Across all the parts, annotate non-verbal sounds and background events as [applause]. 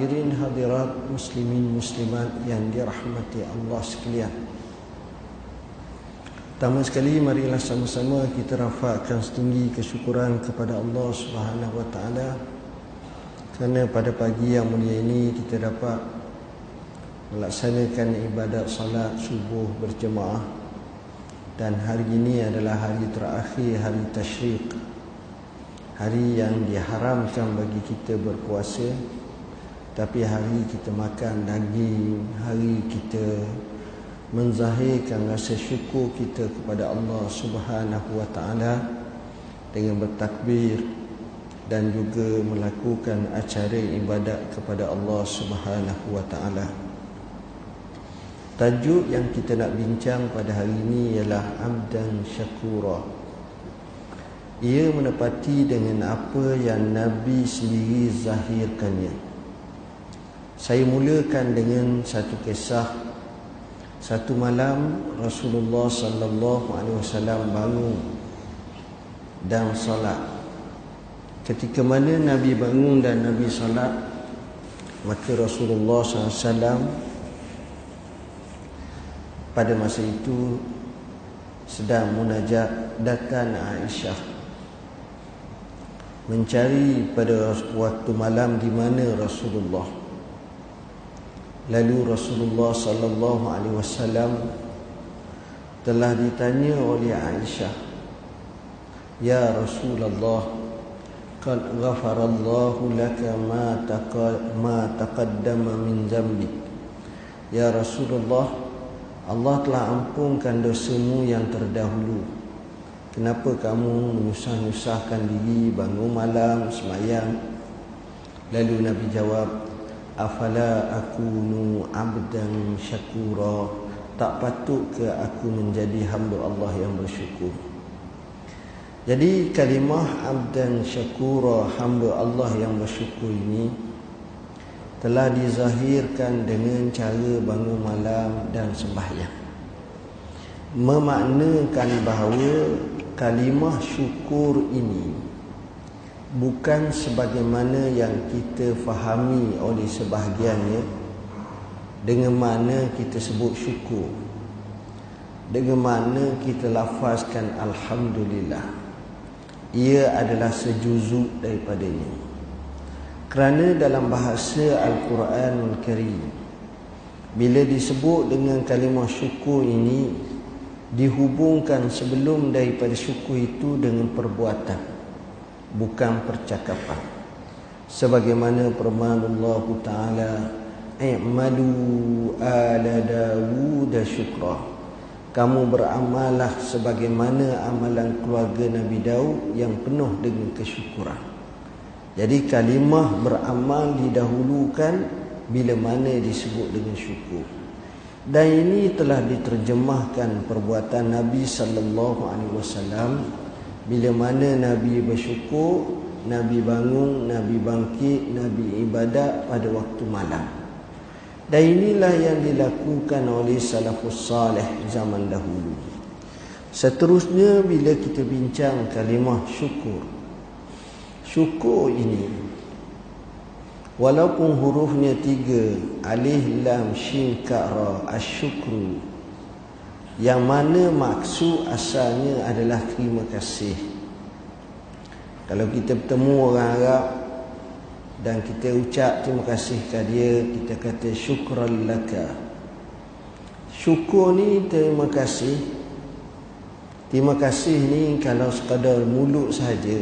Hadirin hadirat muslimin muslimat yang dirahmati Allah sekalian. Pertama sekali marilah sama-sama kita rafakkan setinggi kesyukuran kepada Allah Subhanahu wa taala kerana pada pagi yang mulia ini kita dapat melaksanakan ibadat salat subuh berjemaah dan hari ini adalah hari terakhir hari tasyrik hari yang diharamkan bagi kita berpuasa tapi hari kita makan daging hari kita menzahirkan rasa syukur kita kepada Allah Subhanahu wa taala dengan bertakbir dan juga melakukan acara ibadat kepada Allah Subhanahu wa taala. Tajuk yang kita nak bincang pada hari ini ialah amdan syakura. Ia menepati dengan apa yang Nabi sendiri zahirkannya. Saya mulakan dengan satu kisah satu malam Rasulullah sallallahu alaihi wasallam bangun dan solat. Ketika mana Nabi bangun dan Nabi solat, maka Rasulullah SAW pada masa itu sedang munajat datang Aisyah mencari pada waktu malam di mana Rasulullah Lalu Rasulullah sallallahu alaihi wasallam telah ditanya oleh Aisyah, "Ya Rasulullah, qad ghafarallahu laka ma ma taqaddama min dhanbi." Ya Rasulullah, Allah telah ampunkan dosamu yang terdahulu. Kenapa kamu menyusah-nyusahkan diri bangun malam semayang? Lalu Nabi jawab, afala akunu abdan syakura? Tak patut ke aku menjadi hamba Allah yang bersyukur? Jadi kalimah abdan syakura hamba Allah yang bersyukur ini telah dizahirkan dengan cara bangun malam dan sembahyang. Memaknakan bahawa kalimah syukur ini bukan sebagaimana yang kita fahami oleh sebahagiannya dengan mana kita sebut syukur dengan mana kita lafazkan alhamdulillah. Ia adalah sejuzuk daripadanya. Kerana dalam bahasa al-Quran al-Karim bila disebut dengan kalimah syukur ini dihubungkan sebelum daripada syukur itu dengan perbuatan bukan percakapan. Sebagaimana firman Allah taala i'malu ala daud syukra. Kamu beramalah sebagaimana amalan keluarga Nabi Daud yang penuh dengan kesyukuran. Jadi kalimah beramal didahulukan bila mana disebut dengan syukur. Dan ini telah diterjemahkan perbuatan Nabi sallallahu alaihi wasallam bila mana Nabi bersyukur Nabi bangun, Nabi bangkit, Nabi ibadat pada waktu malam. Dan inilah yang dilakukan oleh salafus salih zaman dahulu. Seterusnya bila kita bincang kalimah syukur. Syukur ini Walaupun hurufnya tiga Alih, lam, shin, ka'ra, asyukru yang mana maksud asalnya adalah terima kasih. Kalau kita bertemu orang Arab dan kita ucap terima kasih kepada dia kita kata syukran laka. Syukur ni terima kasih. Terima kasih ni kalau sekadar mulut saja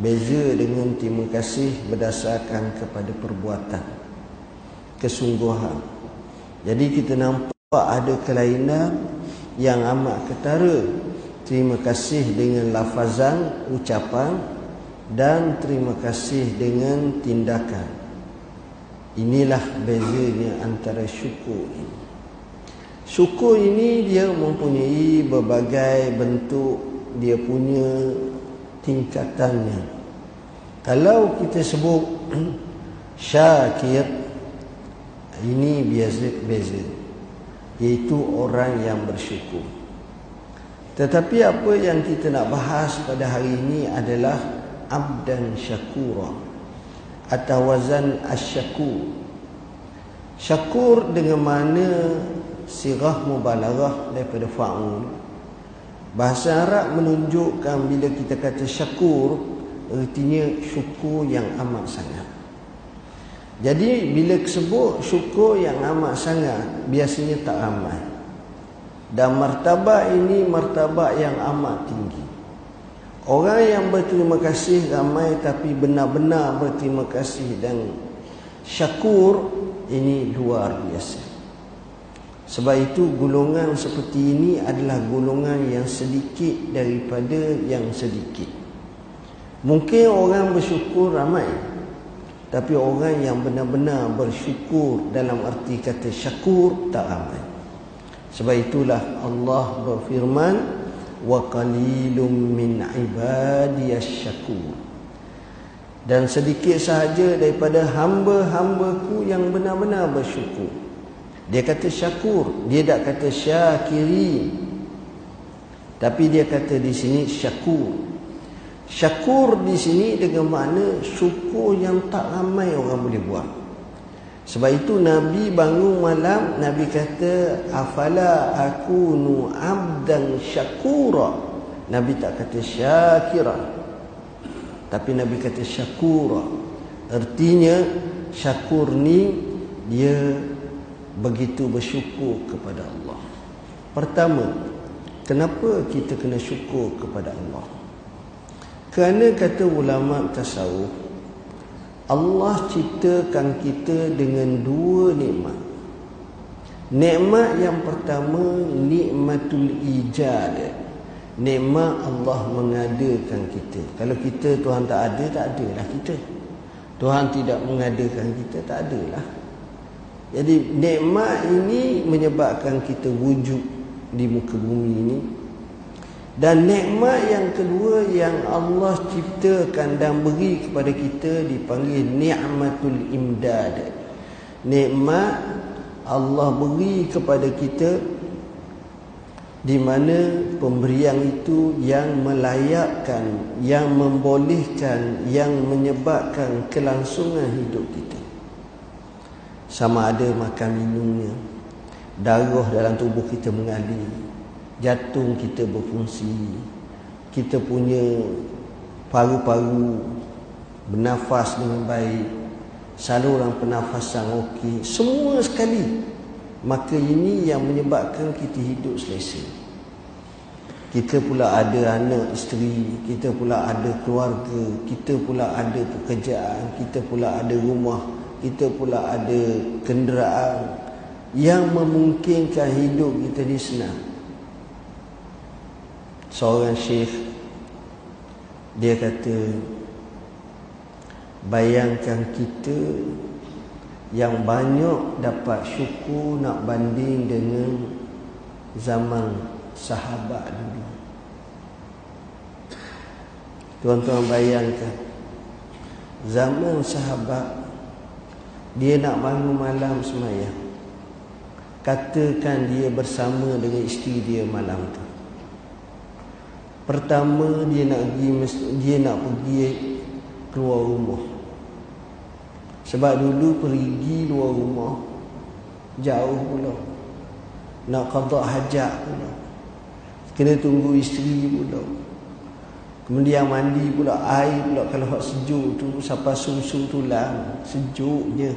beza dengan terima kasih berdasarkan kepada perbuatan. Kesungguhan. Jadi kita nampak ada kelainan yang amat ketara. Terima kasih dengan lafazan ucapan dan terima kasih dengan tindakan. Inilah bezanya antara syukur ini. Syukur ini dia mempunyai berbagai bentuk dia punya tingkatannya. Kalau kita sebut [clears throat] syakir ini biasa beza iaitu orang yang bersyukur. Tetapi apa yang kita nak bahas pada hari ini adalah abdan syakura. atau wazan asyakur syakur dengan mana sirah mubalaghah daripada fa'ul bahasa Arab menunjukkan bila kita kata syakur artinya syukur yang amat sangat jadi bila sebut syukur yang amat sangat biasanya tak ramai dan martabat ini martabat yang amat tinggi Orang yang berterima kasih ramai tapi benar-benar berterima kasih dan syakur ini luar biasa. Sebab itu golongan seperti ini adalah golongan yang sedikit daripada yang sedikit. Mungkin orang bersyukur ramai. Tapi orang yang benar-benar bersyukur dalam arti kata syakur tak ramai. Sebab itulah Allah berfirman, wa qalilum min ibadiyasy syakur dan sedikit sahaja daripada hamba-hambaku yang benar-benar bersyukur. Dia kata syakur dia tak kata syakiri tapi dia kata di sini syakur syakur di sini dengan makna syukur yang tak ramai orang boleh buat sebab itu Nabi bangun malam Nabi kata afala aku nu abdan syakura. Nabi tak kata syakira. Tapi Nabi kata syakura. Artinya syakur ni dia begitu bersyukur kepada Allah. Pertama, kenapa kita kena syukur kepada Allah? Kerana kata ulama tasawuf Allah ciptakan kita dengan dua nikmat. Nikmat yang pertama nikmatul ijad. Nikmat Allah mengadakan kita. Kalau kita Tuhan tak ada, tak ada lah kita. Tuhan tidak mengadakan kita, tak ada lah. Jadi nikmat ini menyebabkan kita wujud di muka bumi ini dan nikmat yang kedua yang Allah ciptakan dan beri kepada kita dipanggil ni'matul imdad. Nikmat Allah beri kepada kita di mana pemberian itu yang melayakkan, yang membolehkan, yang menyebabkan kelangsungan hidup kita. Sama ada makan minumnya, darah dalam tubuh kita mengalir, jantung kita berfungsi. Kita punya paru-paru bernafas dengan baik. Saluran pernafasan okey. Semua sekali. Maka ini yang menyebabkan kita hidup selesa. Kita pula ada anak isteri kita pula ada keluarga kita pula ada pekerjaan kita pula ada rumah kita pula ada kenderaan yang memungkinkan hidup kita ni senang seorang syekh dia kata bayangkan kita yang banyak dapat syukur nak banding dengan zaman sahabat dulu. Tuan-tuan bayangkan zaman sahabat dia nak bangun malam semayang. Katakan dia bersama dengan isteri dia malam tu Pertama dia nak pergi dia nak pergi keluar rumah. Sebab dulu pergi luar rumah jauh pula. Nak qada hajat pula. Kena tunggu isteri pula. Kemudian mandi pula air pula kalau hak sejuk tu sampai susu tulang sejuknya.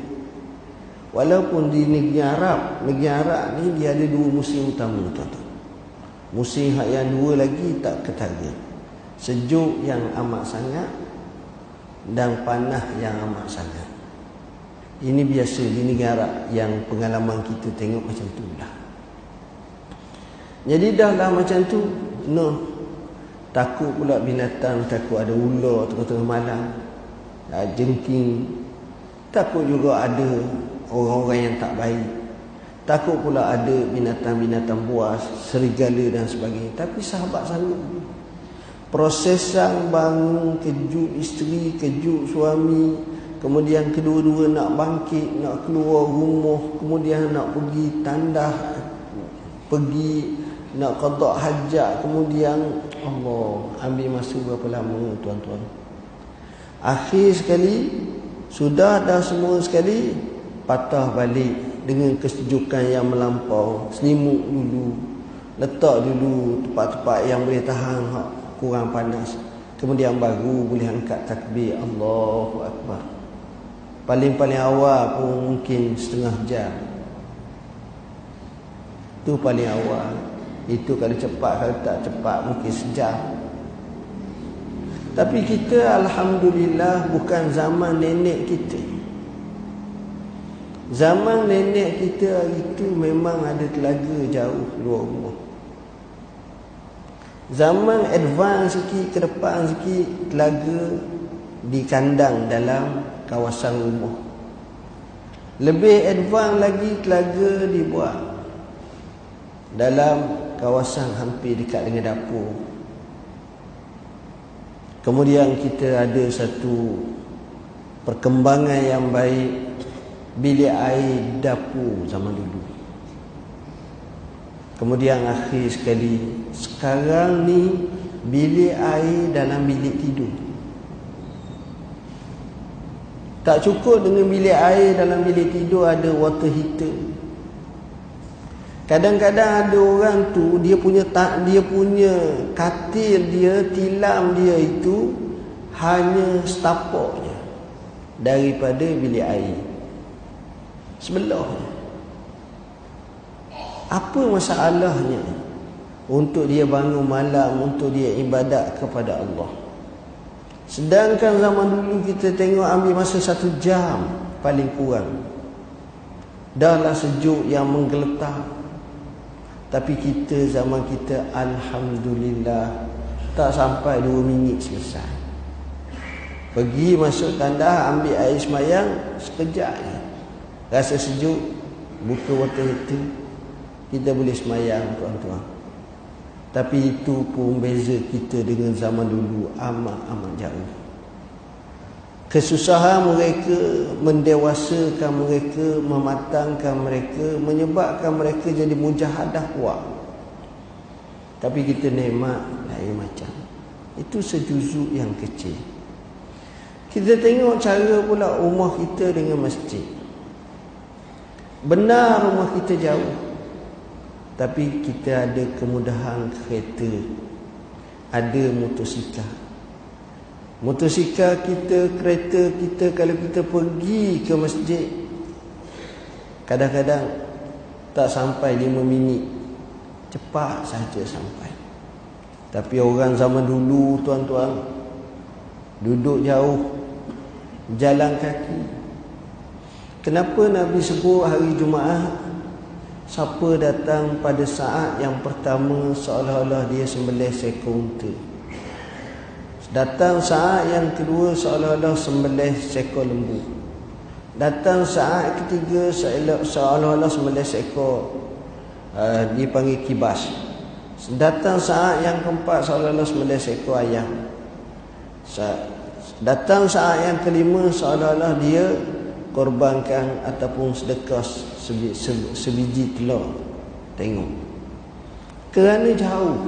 Walaupun di negeri Arab, negeri Arab ni dia ada dua musim utama tuan-tuan. Musim hak yang dua lagi tak ketara. Sejuk yang amat sangat dan panas yang amat sangat. Ini biasa di negara yang pengalaman kita tengok macam tu lah. Jadi dah lah macam tu, no. Takut pula binatang, takut ada ular tengah-tengah malam. Jengking. Takut juga ada orang-orang yang tak baik. Takut pula ada binatang-binatang buas, serigala dan sebagainya. Tapi sahabat sanggup. Prosesan bangun, kejut isteri, kejut suami. Kemudian kedua-dua nak bangkit, nak keluar rumah. Kemudian nak pergi tandah. Pergi nak qadak hajat. Kemudian Allah ambil masa berapa lama tuan-tuan. Akhir sekali Sudah dah semua sekali patah balik dengan kesejukan yang melampau. Selimut dulu. Letak dulu tempat-tempat yang boleh tahan kurang panas. Kemudian baru boleh angkat takbir Allahu Akbar. Paling-paling awal pun mungkin setengah jam. Itu paling awal. Itu kalau cepat, kalau tak cepat mungkin sejam. Tapi kita Alhamdulillah bukan zaman nenek kita. Zaman nenek kita itu memang ada telaga jauh luar rumah. Zaman advance sikit ke depan sikit telaga di kandang dalam kawasan rumah. Lebih advance lagi telaga dibuat dalam kawasan hampir dekat dengan dapur. Kemudian kita ada satu perkembangan yang baik bilik air dapur zaman dulu. Kemudian akhir sekali sekarang ni bilik air dalam bilik tidur. Tak cukup dengan bilik air dalam bilik tidur ada water heater. Kadang-kadang ada orang tu dia punya tak dia punya katil dia tilam dia itu hanya setapaknya daripada bilik air. Sebelah. Apa masalahnya untuk dia bangun malam untuk dia ibadat kepada Allah? Sedangkan zaman dulu kita tengok ambil masa satu jam paling kurang. Dahlah sejuk yang menggeletar tapi kita zaman kita Alhamdulillah Tak sampai dua minit selesai Pergi masuk tanda Ambil air semayang Sekejap je Rasa sejuk Buka water heater Kita boleh semayang tuan-tuan Tapi itu pun beza kita Dengan zaman dulu Amat-amat jauh Kesusahan mereka mendewasakan mereka, mematangkan mereka, menyebabkan mereka jadi mujahadah kuat. Tapi kita nikmat lain macam. Itu sejuzuk yang kecil. Kita tengok cara pula rumah kita dengan masjid. Benar rumah kita jauh. Tapi kita ada kemudahan kereta. Ada motosikal. Motosikal kita, kereta kita kalau kita pergi ke masjid Kadang-kadang tak sampai 5 minit Cepat saja sampai Tapi orang zaman dulu tuan-tuan Duduk jauh Jalan kaki Kenapa Nabi sebut hari Jumaat Siapa datang pada saat yang pertama Seolah-olah dia sembelih seekor unta Datang saat yang kedua seolah-olah sembelih seekor lembu. Datang saat ketiga seolah-olah sembelih seekor uh, dipanggil kibas. Datang saat yang keempat seolah-olah sembelih seekor ayam. Datang saat yang kelima seolah-olah dia korbankan ataupun sedekah sebiji telur. Tengok. Kerana jauh.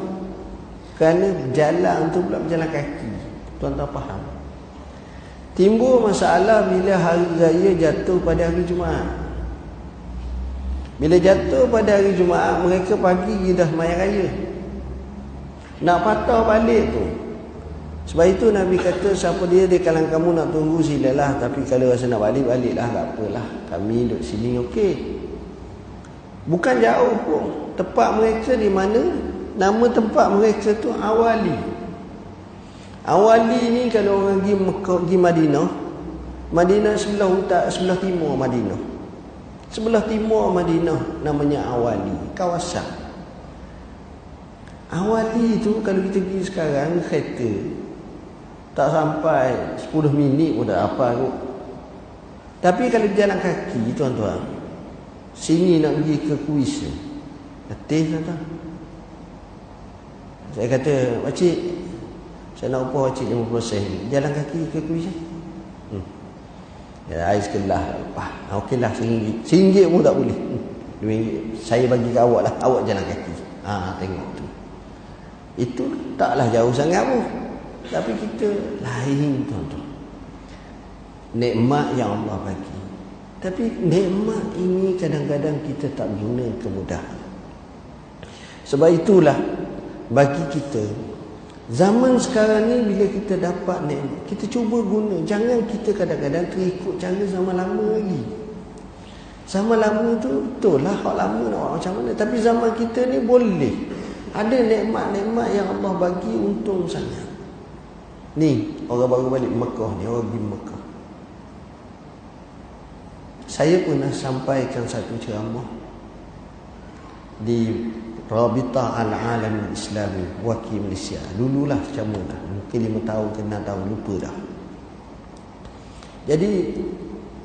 Kerana jalan tu pula berjalan kaki. Tuan-tuan faham. Timbul masalah bila hari raya jatuh pada hari Jumaat. Bila jatuh pada hari Jumaat, mereka pagi dah semayang raya. Nak patah balik tu. Sebab itu Nabi kata siapa dia di kalangan kamu nak tunggu silalah tapi kalau rasa nak balik baliklah tak apalah. Kami duduk sini okey. Bukan jauh pun. Tempat mereka di mana nama tempat mereka tu Awali. Awali ni kalau orang pergi Mekah, pergi Madinah, Madinah sebelah utara, sebelah timur Madinah. Sebelah timur Madinah namanya Awali, kawasan. Awali tu kalau kita pergi sekarang kereta tak sampai 10 minit pun dah apa kot. Tapi kalau jalan kaki tuan-tuan, sini nak pergi ke kuis. Letih tuan-tuan. Saya kata, "Pakcik, saya nak upah cik 50 sen Jalan kaki ke kuis hmm. Ya air sekelah ah, Okeylah RM1 RM1 pun tak boleh [laughs] RM2 hmm. Saya bagi ke awak lah Awak jalan kaki ha, Tengok tu Itu taklah jauh sangat pun Tapi kita lain tuan-tuan nikmat yang Allah bagi. Tapi nikmat ini kadang-kadang kita tak guna kemudahan. Sebab itulah bagi kita zaman sekarang ni bila kita dapat nikmat, kita cuba guna. Jangan kita kadang-kadang terikut cara zaman lama lagi. Zaman lama tu betul lah hak lama nak buat macam mana. Tapi zaman kita ni boleh. Ada nikmat-nikmat yang Allah bagi untung sangat. Ni orang baru balik Mekah ni, orang pergi Mekah. Saya pernah sampaikan satu ceramah di Rabita Al-Alam Islami Wakil Malaysia. Dululah ceramah lah. Mungkin lima tahun ke enam tahun lupa dah. Jadi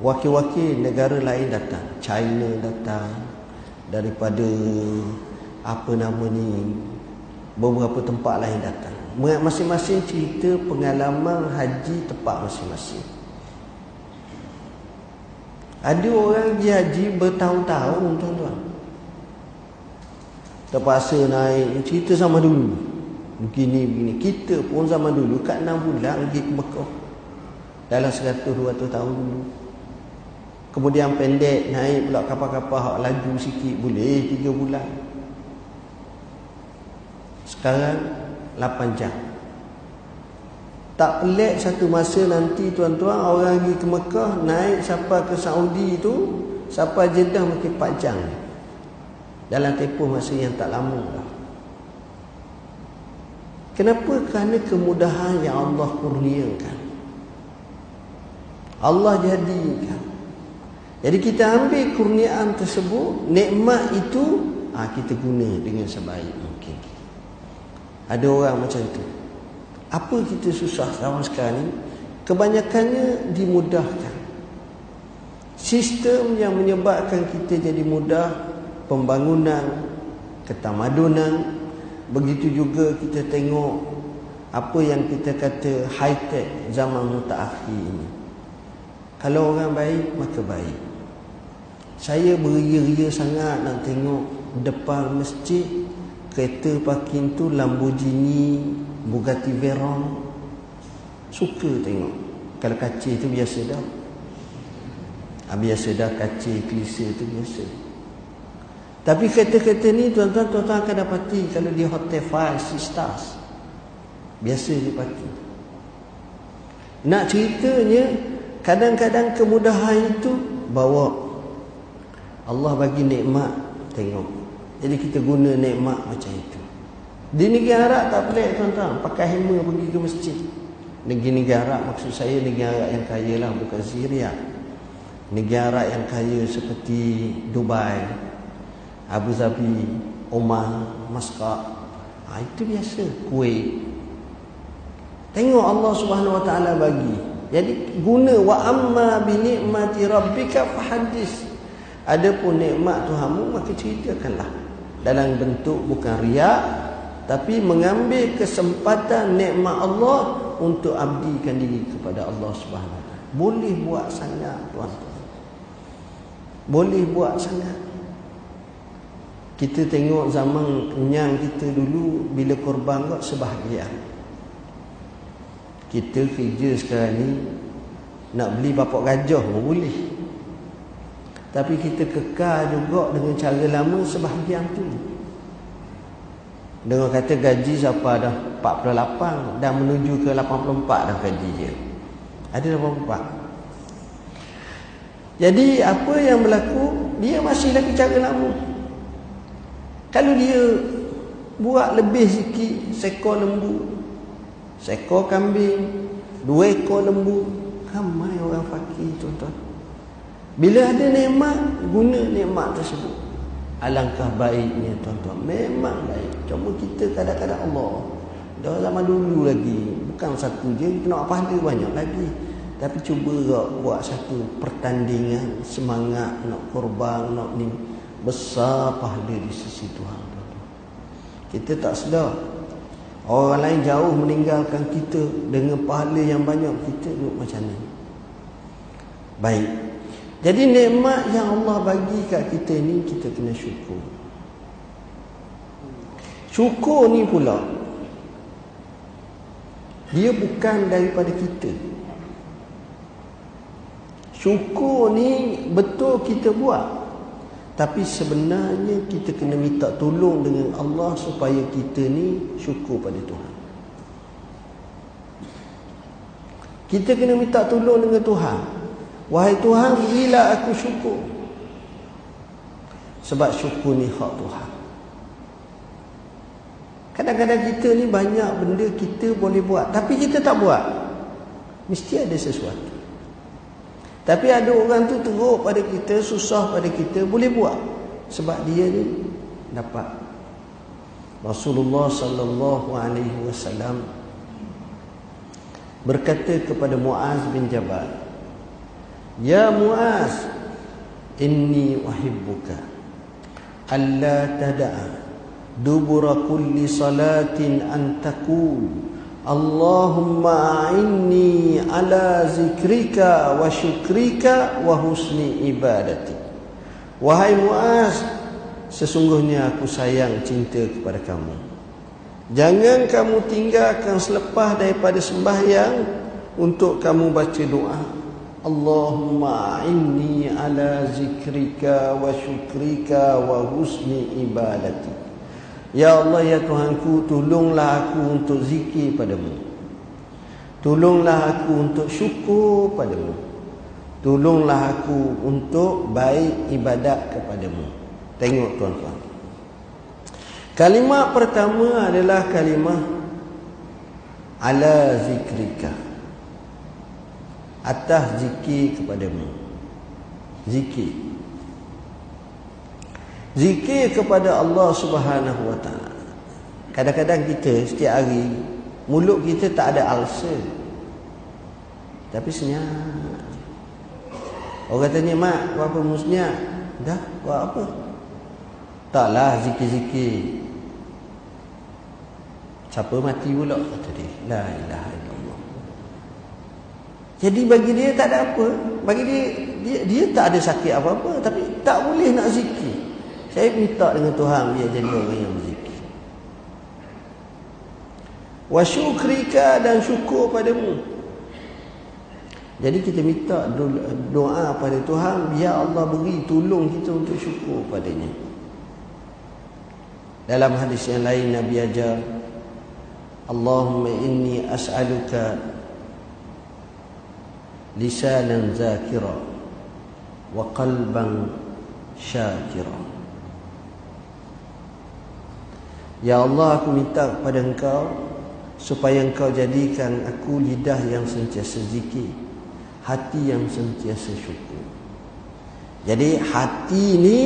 wakil-wakil negara lain datang. China datang daripada apa nama ni beberapa tempat lain datang. Masing-masing cerita pengalaman haji tempat masing-masing. Ada orang pergi haji bertahun-tahun tuan-tuan. Terpaksa naik cerita sama dulu. Begini begini. Kita pun zaman dulu kat 6 bulan pergi ke Mekah. Dalam 100 200 tahun dulu. Kemudian pendek naik pula kapal-kapal laju sikit boleh 3 bulan. Sekarang 8 jam. Tak pelik satu masa nanti tuan-tuan orang pergi ke Mekah naik sampai ke Saudi tu sampai Jeddah mungkin 4 jam. Dalam tempoh masa yang tak lama lah. Kenapa? Kerana kemudahan yang Allah kurniakan. Allah jadikan. Jadi kita ambil kurniaan tersebut, nikmat itu ha, kita guna dengan sebaik. Ada orang macam tu. Apa kita susah zaman sekarang ni? Kebanyakannya dimudahkan. Sistem yang menyebabkan kita jadi mudah pembangunan ketamadunan. Begitu juga kita tengok apa yang kita kata high tech zaman mutaakhir ini. Kalau orang baik maka baik. Saya beria-ria sangat nak tengok depan masjid kereta parking tu Lamborghini Bugatti Veyron. Suka tengok. Kalau kaca tu biasa dah. Ha, biasa dah kaca klise tu biasa. Tapi kereta-kereta ni tuan-tuan tuan-tuan akan dapati kalau di hotel 5 6 stars biasa dia parking. Nak ceritanya kadang-kadang kemudahan itu bawa. Allah bagi nikmat tengok jadi kita guna nikmat macam itu. Di negeri Arab tak pelik tuan-tuan. Pakai hema pergi ke masjid. Negeri-negeri Arab maksud saya negeri Arab yang kaya lah Bukan Syria. Negeri Arab yang kaya seperti Dubai Abu Dhabi Oman Muscat ha, Itu biasa Kuwait Tengok Allah subhanahu wa ta'ala bagi. Jadi guna Wa amma binikmati rabbika fahadis Adapun nikmat Tuhanmu Maka ceritakanlah Dalam bentuk bukan riak tapi mengambil kesempatan nikmat Allah untuk abdikan diri kepada Allah Subhanahu. Boleh buat sangat tuan-tuan. Boleh buat sangat. Kita tengok zaman nyang kita dulu bila korban kok sebahagian. Kita kerja sekarang ni nak beli bapak gajah pun boleh. Tapi kita kekal juga dengan cara lama sebahagian tu. Dengan kata gaji siapa dah 48 dan menuju ke 84 dah gaji dia. Ada 84. Jadi apa yang berlaku dia masih lagi cara lama. Kalau dia buat lebih sikit sekor lembu, sekor kambing, dua ekor lembu, ramai orang fakir tuan-tuan. Bila ada nikmat, guna nikmat tersebut. Alangkah baiknya tuan-tuan. Memang baik. Cuma kita kadang-kadang Allah Dah zaman dulu lagi Bukan satu je Kita nak pahala banyak lagi. Tapi cuba tak buat satu pertandingan Semangat nak korban Nak ni Besar pahala di sisi Tuhan tuan-tuan. Kita tak sedar. Orang lain jauh meninggalkan kita Dengan pahala yang banyak Kita duduk macam ni. Baik jadi nikmat yang Allah bagi kat kita ni kita kena syukur. Syukur ni pula dia bukan daripada kita. Syukur ni betul kita buat. Tapi sebenarnya kita kena minta tolong dengan Allah supaya kita ni syukur pada Tuhan. Kita kena minta tolong dengan Tuhan. Wahai Tuhan, bila aku syukur. Sebab syukur ni hak Tuhan. Kadang-kadang kita ni banyak benda kita boleh buat. Tapi kita tak buat. Mesti ada sesuatu. Tapi ada orang tu teruk pada kita, susah pada kita, boleh buat. Sebab dia ni dapat. Rasulullah sallallahu alaihi wasallam berkata kepada Muaz bin Jabal, "Ya Muaz, inni uhibbuka alla tada'a dubura kulli salatin an taqul Allahumma a'inni ala zikrika wa syukrika wa husni ibadati. Wahai Muaz, sesungguhnya aku sayang cinta kepada kamu. Jangan kamu tinggalkan selepas daripada sembahyang untuk kamu baca doa. Ala zikrika wa syukrika wa husni ibadati. Ya Allah ya Tuhanku tolonglah aku untuk zikir padamu. Tolonglah aku untuk syukur padamu. Tolonglah aku untuk baik ibadat kepadamu. Tengok tuan-tuan. Kalimat pertama adalah kalimah Ala zikrika Atas zikir kepadamu Zikir Zikir kepada Allah Subhanahu Wa Taala. Kadang-kadang kita setiap hari mulut kita tak ada ulcer. Tapi senyap. Orang tanya, "Mak, buat apa musnyat?" Dah, buat apa? Taklah zikir-zikir. Siapa mati pula kata dia. La ilaha. Jadi bagi dia tak ada apa. Bagi dia dia, dia tak ada sakit apa-apa tapi tak boleh nak zikir. Saya minta dengan Tuhan dia jadi orang yang berzikir. Wa syukrika dan syukur padamu. Jadi kita minta doa pada Tuhan biar Allah beri tolong kita untuk syukur padanya. Dalam hadis yang lain Nabi ajar Allahumma inni as'aluka zakira wa qalban syakira. Ya Allah aku minta kepada engkau Supaya engkau jadikan aku lidah yang sentiasa zikir Hati yang sentiasa syukur. Jadi hati ni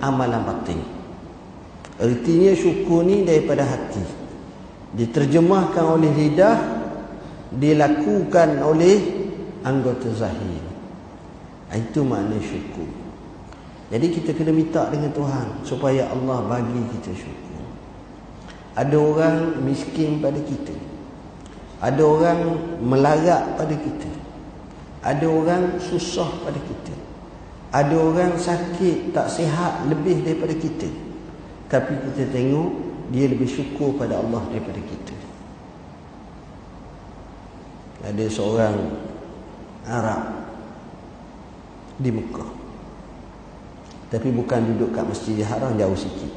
amalan batin. Artinya syukur ni daripada hati. Diterjemahkan oleh lidah Dilakukan oleh anggota zahir Itu makna syukur Jadi kita kena minta dengan Tuhan Supaya Allah bagi kita syukur ada orang miskin pada kita. Ada orang melarat pada kita. Ada orang susah pada kita. Ada orang sakit, tak sihat lebih daripada kita. Tapi kita tengok dia lebih syukur pada Allah daripada kita. Ada seorang Arab di Mekah. Tapi bukan duduk kat Masjidil Haram jauh sikit.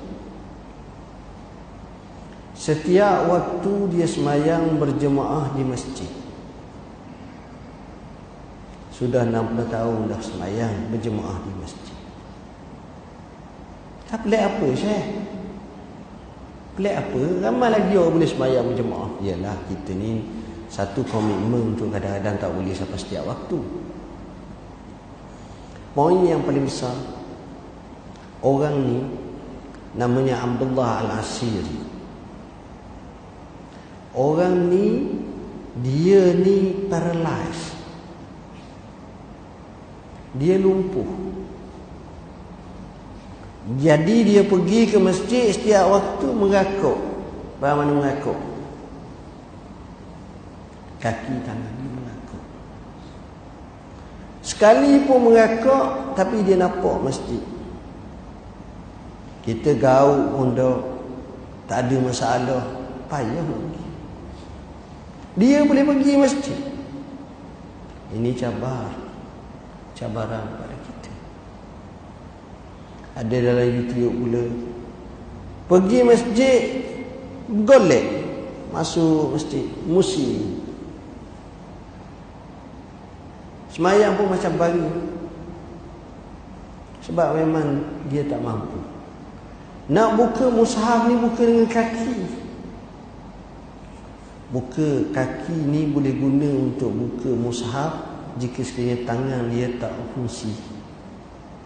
Setiap waktu dia semayang berjemaah di masjid. Sudah 60 tahun dah semayang berjemaah di masjid. Tak pelik apa Syekh? Pelik apa? Ramai lagi orang boleh semayang berjemaah. Yalah kita ni satu komitmen untuk kadang-kadang tak boleh sampai setiap waktu. Poin yang paling besar orang ni namanya Abdullah Al-Asiri. Orang ni dia ni paralyzed. Dia lumpuh. Jadi dia pergi ke masjid setiap waktu mengakuk. Bagaimana mengakuk? Kaki tangan dia mengakuk. Sekali pun mengakuk tapi dia nampak masjid. Kita gaul pun dah tak ada masalah. Payah lagi. Dia boleh pergi masjid. Ini cabar. cabaran pada kita. Ada dalam YouTube pula. Pergi masjid golek masuk masjid musim. Semayang pun macam baru. Sebab memang dia tak mampu. Nak buka mushaf ni buka dengan kaki. Buka kaki ni boleh guna untuk buka mushaf jika sekiranya tangan dia tak fungsi.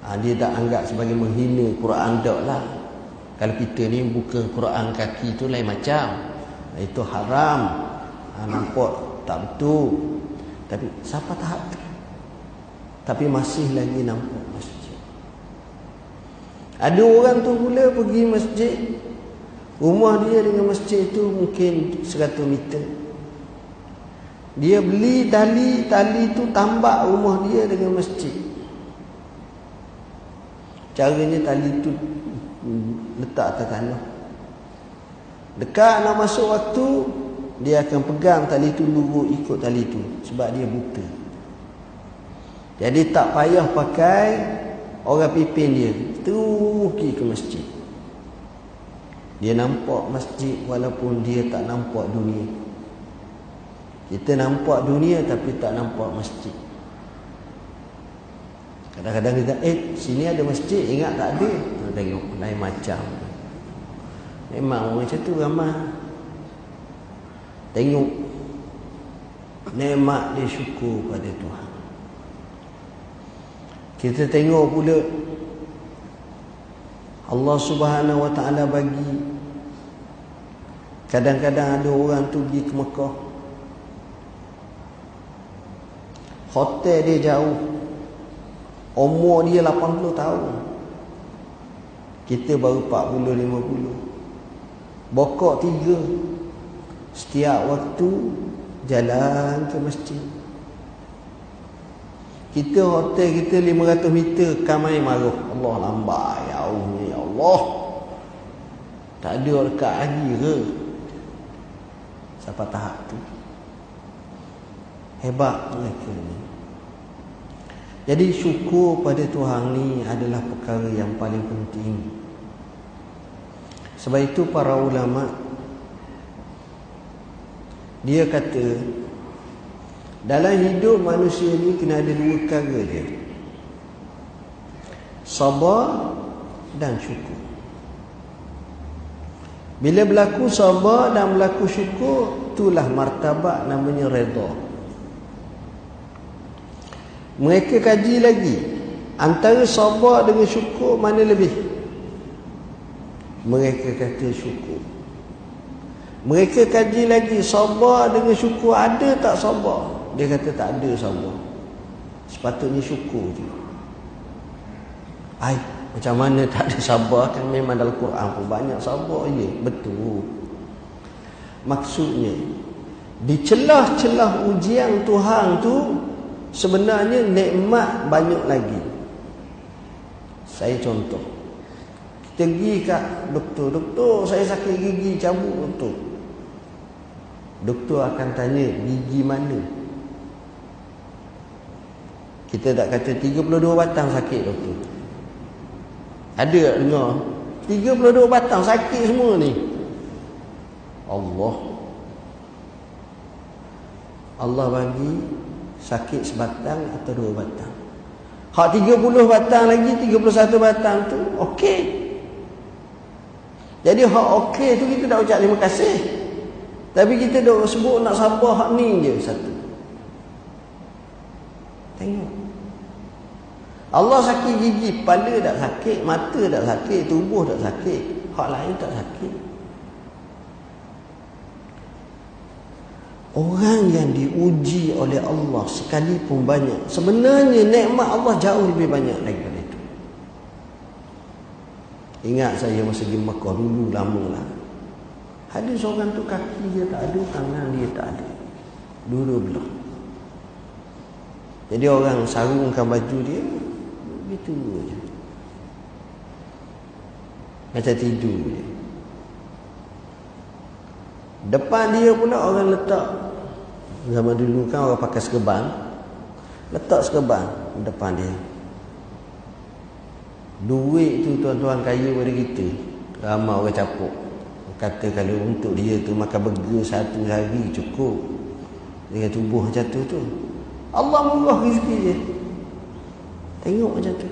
Ha, dia tak anggap sebagai menghina Quran tak lah. Kalau kita ni buka Quran kaki tu lain macam. Ha, itu haram. Ha, nampak tak betul. Tapi siapa tahap tu? Tapi masih lagi nampak masjid. Ada orang tu pula pergi masjid Rumah dia dengan masjid itu mungkin 100 meter. Dia beli tali, tali itu tambak rumah dia dengan masjid. Caranya tali itu letak atas tanah. Dekat nak masuk waktu, dia akan pegang tali itu lurus ikut tali itu. Sebab dia buta. Jadi tak payah pakai orang pipin dia. Terus pergi ke masjid. Dia nampak masjid walaupun dia tak nampak dunia. Kita nampak dunia tapi tak nampak masjid. Kadang-kadang kita, eh sini ada masjid, ingat tak ada. Kita tengok, lain macam. Memang macam tu ramah. Tengok. Nemat dia syukur pada Tuhan. Kita tengok pula. Allah Subhanahu Wa Taala bagi. Kadang-kadang ada orang tu pergi ke Mekah. Hotel dia jauh. Umur dia 80 tahun. Kita baru 40 50 bokok tiga. Setiap waktu jalan ke masjid kita hotel kita 500 meter kamai maruh. Allah lambat ya Allah ya Allah. Tak ada dekat lagi ke? Sampai tahap tu? Hebat mereka ni. Jadi syukur pada Tuhan ni adalah perkara yang paling penting. Sebab itu para ulama dia kata dalam hidup manusia ni kena ada dua perkara dia. Sabar dan syukur. Bila berlaku sabar dan berlaku syukur, itulah martabat namanya redha. Mereka kaji lagi antara sabar dengan syukur mana lebih? Mereka kata syukur. Mereka kaji lagi sabar dengan syukur ada tak sabar? Dia kata tak ada sabar. Sepatutnya syukur je. Ai, macam mana tak ada sabar kan memang dalam Quran pun banyak sabar je. Betul. Maksudnya di celah-celah ujian Tuhan tu sebenarnya nikmat banyak lagi. Saya contoh. Kita pergi kat doktor, doktor saya sakit gigi cabut doktor. Doktor akan tanya gigi mana? Kita tak kata 32 batang sakit doktor. Ada tak dengar? 32 batang sakit semua ni. Allah. Allah bagi sakit sebatang atau dua batang. Hak 30 batang lagi, 31 batang tu okey. Jadi hak okey tu kita dah ucap terima kasih. Tapi kita dah sebut nak sabar hak ni je satu. Tengok. Allah sakit gigi, kepala tak sakit, mata tak sakit, tubuh tak sakit, hak lain tak sakit. Orang yang diuji oleh Allah sekalipun banyak, sebenarnya nikmat Allah jauh lebih banyak daripada itu. Ingat saya masa di Mekah dulu lama lah. Ada seorang tu kaki dia tak ada, tangan dia tak ada. Dulu belah. Jadi orang sarungkan baju dia, Begitu je. Macam tidur je. Depan dia pula orang letak. Zaman dulu kan orang pakai sekeban. Letak sekeban. depan dia. Duit tu tuan-tuan kaya pada kita. Ramai orang capuk. Kata kalau untuk dia tu makan burger satu hari cukup. Dengan tubuh macam tu tu. Allah murah rezeki dia. Tengok macam tu.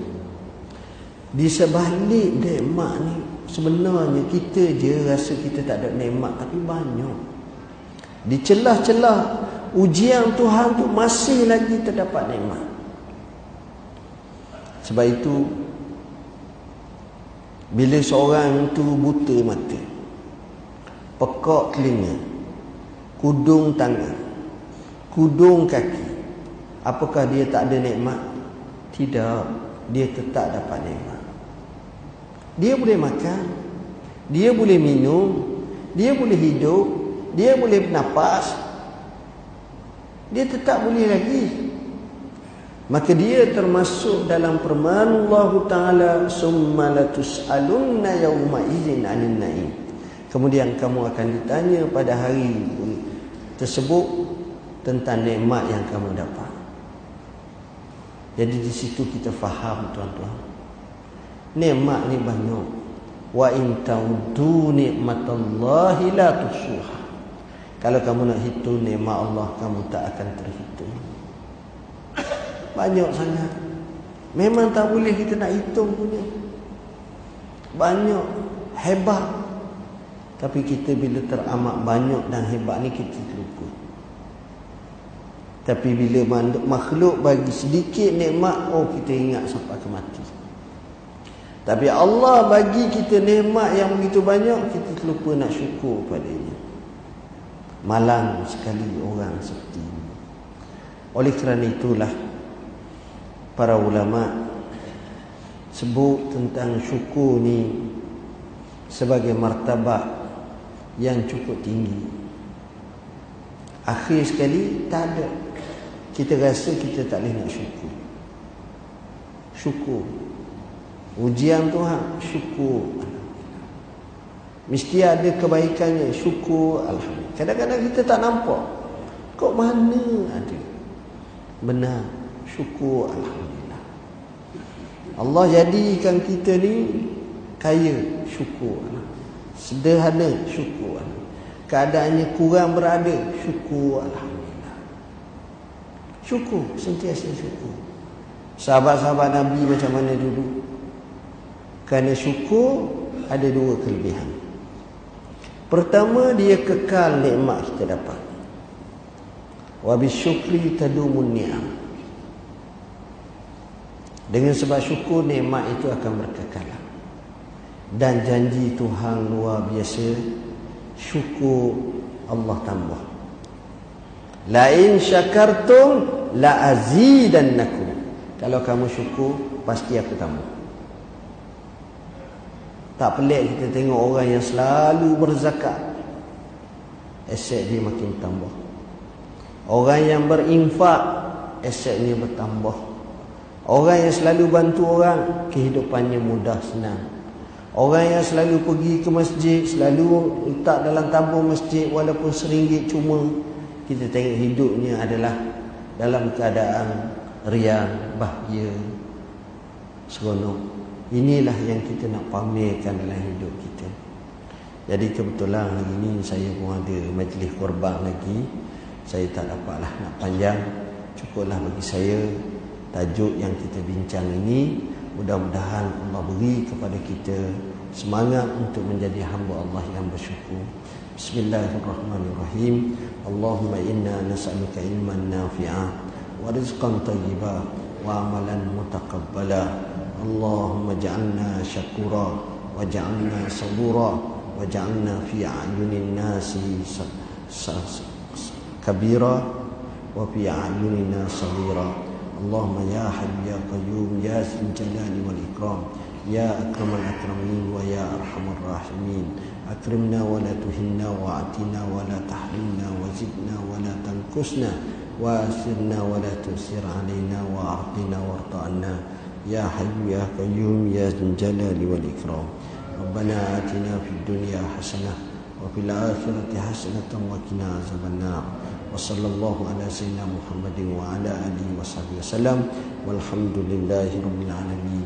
Di sebalik nikmat ni sebenarnya kita je rasa kita tak ada nikmat tapi banyak. Di celah-celah ujian Tuhan tu masih lagi terdapat nikmat. Sebab itu bila seorang tu buta mata, pekak telinga, kudung tangan, kudung kaki, apakah dia tak ada nikmat? Tidak, dia tetap dapat nikmat. Dia boleh makan, dia boleh minum, dia boleh hidup, dia boleh bernafas, dia tetap boleh lagi. Maka dia termasuk dalam firman Allah Taala summa latus'alunna yawma idzin 'anil na'im. Kemudian kamu akan ditanya pada hari tersebut tentang nikmat yang kamu dapat jadi di situ kita faham tuan-tuan nikmat ni banyak wa in ta'udu nikmatallahi la tusuha kalau kamu nak hitung nikmat Allah kamu tak akan terhitung banyak sangat. Memang tak boleh kita nak hitung punya. Banyak. Hebat. Tapi kita bila teramat banyak dan hebat ni kita. Tapi bila makhluk bagi sedikit nikmat, oh kita ingat sampai ke mati. Tapi Allah bagi kita nikmat yang begitu banyak, kita terlupa nak syukur padanya. Malang sekali orang seperti ini. Oleh kerana itulah, para ulama sebut tentang syukur ni sebagai martabat yang cukup tinggi. Akhir sekali tak ada. Kita rasa kita tak boleh nak syukur. Syukur. Ujian Tuhan, syukur. Mesti ada kebaikannya, syukur. Alhamdulillah. Kadang-kadang kita tak nampak. Kok mana ada? Benar. Syukur Alhamdulillah Allah jadikan kita ni Kaya Syukur Sederhana Syukur Keadaannya kurang berada Syukur Alhamdulillah Syukur Sentiasa syukur Sahabat-sahabat Nabi macam mana dulu? Kerana syukur Ada dua kelebihan. Pertama dia kekal nikmat kita dapat. Wabis syukri tadumun ni'am. Dengan sebab syukur nikmat itu akan berkekal. Dan janji Tuhan luar biasa syukur Allah tambah. La in syakartum la azidannakum. Kalau kamu syukur pasti aku tambah. Tak pelik kita tengok orang yang selalu berzakat. Aset dia makin tambah. Orang yang berinfak asetnya bertambah. Orang yang selalu bantu orang Kehidupannya mudah senang Orang yang selalu pergi ke masjid Selalu letak dalam tabung masjid Walaupun seringgit cuma Kita tengok hidupnya adalah Dalam keadaan riang, bahagia Seronok. Inilah yang kita nak pamerkan dalam hidup kita. Jadi kebetulan hari ini saya pun ada majlis korban lagi. Saya tak dapatlah nak panjang. Cukuplah bagi saya tajuk yang kita bincang ini. Mudah-mudahan Allah beri kepada kita semangat untuk menjadi hamba Allah yang bersyukur. Bismillahirrahmanirrahim. Allahumma inna nas'aluka ilman nafi'ah wa rizqan tayyiba wa amalan mutakabbala. Allahumma ja'alna syakura wa ja'alna sabura wa ja'alna fi a'yunin nasi kabira wa fi a'yunina sabira. Allahumma ya hayyu ya qayyum ya sinjalani wal ikram. يا أكرم الأكرمين ويا أرحم الراحمين أكرمنا ولا تهنا وأعطنا ولا تحرمنا وزدنا ولا تنكسنا وأسرنا ولا تؤسر علينا وأعطنا وارض عنا يا حي يا قيوم يا ذي الجلال والإكرام ربنا آتنا في الدنيا حسنة وفي الآخرة حسنة وقنا عذاب النار وصلى الله على سيدنا محمد وعلى آله وصحبه وسلم والحمد لله رب العالمين